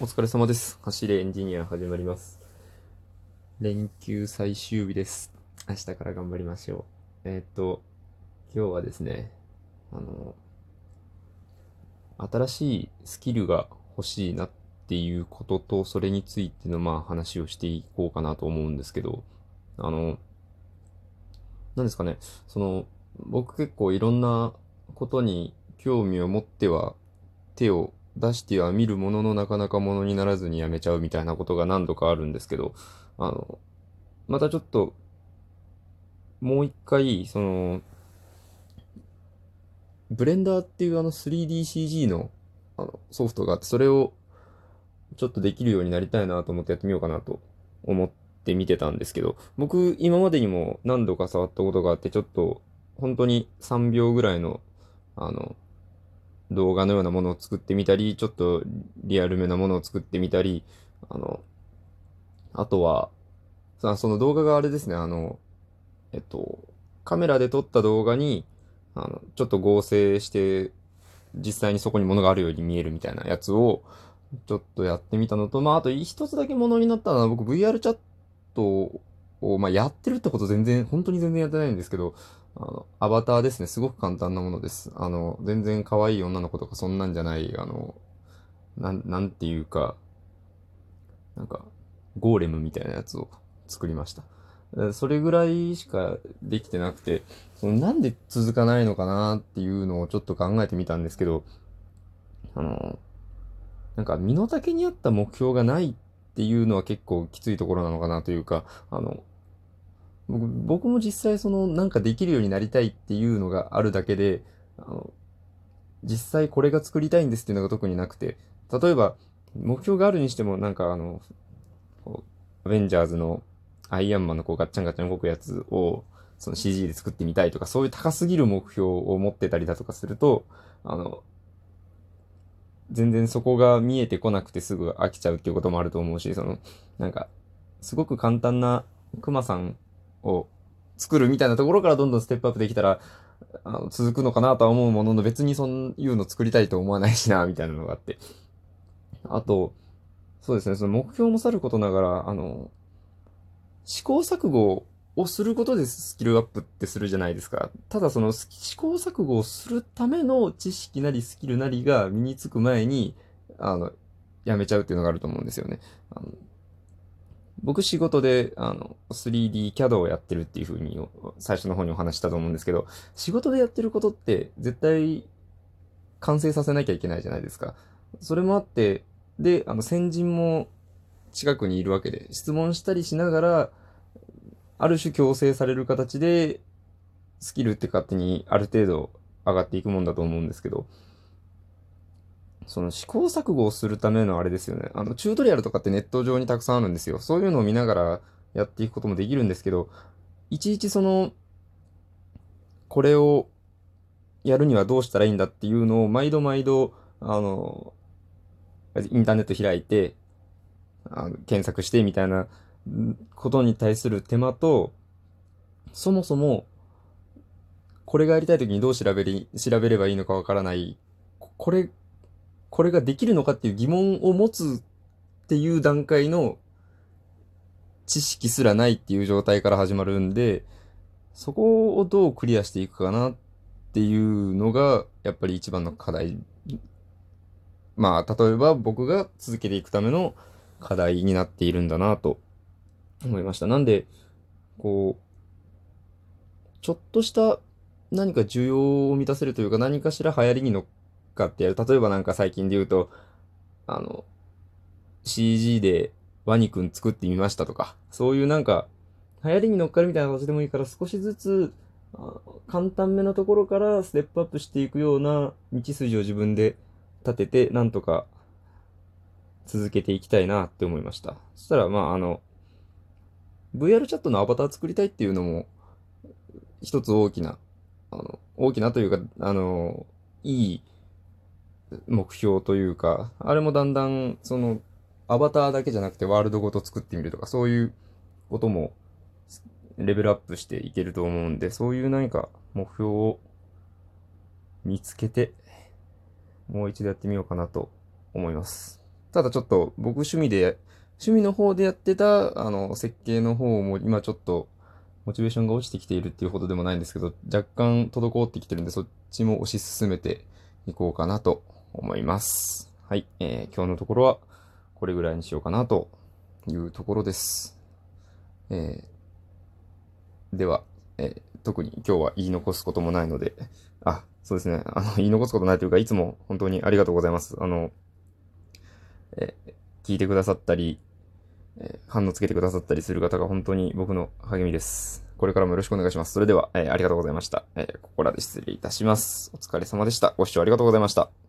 お疲れ様です。走れエンジニア始まります。連休最終日です。明日から頑張りましょう。えーっと、今日はですね、あの、新しいスキルが欲しいなっていうことと、それについてのまあ話をしていこうかなと思うんですけど、あの、なんですかね、その、僕結構いろんなことに興味を持っては手を出しては見るもののなかなかものにならずにやめちゃうみたいなことが何度かあるんですけど、あの、またちょっと、もう一回、その、ブレンダーっていうあの 3DCG のあのソフトがあって、それをちょっとできるようになりたいなと思ってやってみようかなと思って見てたんですけど、僕今までにも何度か触ったことがあって、ちょっと本当に3秒ぐらいの、あの、動画のようなものを作ってみたり、ちょっとリアルめなものを作ってみたり、あの、あとは、さその動画があれですね、あの、えっと、カメラで撮った動画に、あの、ちょっと合成して、実際にそこに物があるように見えるみたいなやつを、ちょっとやってみたのと、まあ、あと一つだけものになったのは、僕 VR チャットを、まあ、やってるってこと全然、本当に全然やってないんですけど、あの、アバターですね。すごく簡単なものです。あの、全然可愛い女の子とかそんなんじゃない、あの、なん、なんていうか、なんか、ゴーレムみたいなやつを作りました。それぐらいしかできてなくて、そのなんで続かないのかなっていうのをちょっと考えてみたんですけど、あの、なんか身の丈に合った目標がないっていうのは結構きついところなのかなというか、あの、僕も実際そのなんかできるようになりたいっていうのがあるだけで、あの、実際これが作りたいんですっていうのが特になくて、例えば目標があるにしてもなんかあの、アベンジャーズのアイアンマンのこうガッチャンガッチャン動くやつをその CG で作ってみたいとか、そういう高すぎる目標を持ってたりだとかすると、あの、全然そこが見えてこなくてすぐ飽きちゃうっていうこともあると思うし、その、なんか、すごく簡単なクマさんを作るみたいなところからどんどんステップアップできたら、あの続くのかなとは思うものの別にそういうの作りたいと思わないしな、みたいなのがあって。あと、そうですね、その目標もさることながら、あの、試行錯誤をすることでスキルアップってするじゃないですか。ただその試行錯誤をするための知識なりスキルなりが身につく前に、あの、やめちゃうっていうのがあると思うんですよね。あの僕仕事で、あの、3D CAD をやってるっていうふうに最初の方にお話したと思うんですけど、仕事でやってることって絶対完成させなきゃいけないじゃないですか。それもあって、で、あの、先人も近くにいるわけで、質問したりしながら、ある種強制される形で、スキルって勝手にある程度上がっていくもんだと思うんですけど、その試行錯誤をするためのあれですよね。あの、チュートリアルとかってネット上にたくさんあるんですよ。そういうのを見ながらやっていくこともできるんですけど、いちいちその、これをやるにはどうしたらいいんだっていうのを毎度毎度、あの、インターネット開いて、あの検索してみたいなことに対する手間と、そもそも、これがやりたいときにどう調べり、調べればいいのかわからない、これ、これができるのかっていう疑問を持つっていう段階の知識すらないっていう状態から始まるんで、そこをどうクリアしていくかなっていうのが、やっぱり一番の課題。まあ、例えば僕が続けていくための課題になっているんだなと思いました。なんで、こう、ちょっとした何か需要を満たせるというか何かしら流行りに乗っかってやる。例えばなんか最近で言うと、あの、CG でワニくん作ってみましたとか、そういうなんか流行りに乗っかるみたいな形でもいいから少しずつ簡単めのところからステップアップしていくような道筋を自分で立てて、なんとか続けていきたいなって思いました。そしたら、まあ、あの、VR チャットのアバター作りたいっていうのも、一つ大きな、あの、大きなというか、あの、いい目標というか、あれもだんだん、その、アバターだけじゃなくてワールドごと作ってみるとか、そういうことも、レベルアップしていけると思うんで、そういう何か目標を見つけて、もう一度やってみようかなと思います。ただちょっと僕趣味で、趣味の方でやってた、あの、設計の方も今ちょっと、モチベーションが落ちてきているっていうほどでもないんですけど、若干滞ってきてるんで、そっちも推し進めていこうかなと思います。はい。えー今日のところは、これぐらいにしようかなというところです。えーでは、えー特に今日は言い残すこともないので、あ、そうですね。あの、言い残すことないというか、いつも本当にありがとうございます。あの、え聞いてくださったり、え反応つけてくださったりする方が本当に僕の励みです。これからもよろしくお願いします。それでは、えーありがとうございました。えーここらで失礼いたします。お疲れ様でした。ご視聴ありがとうございました。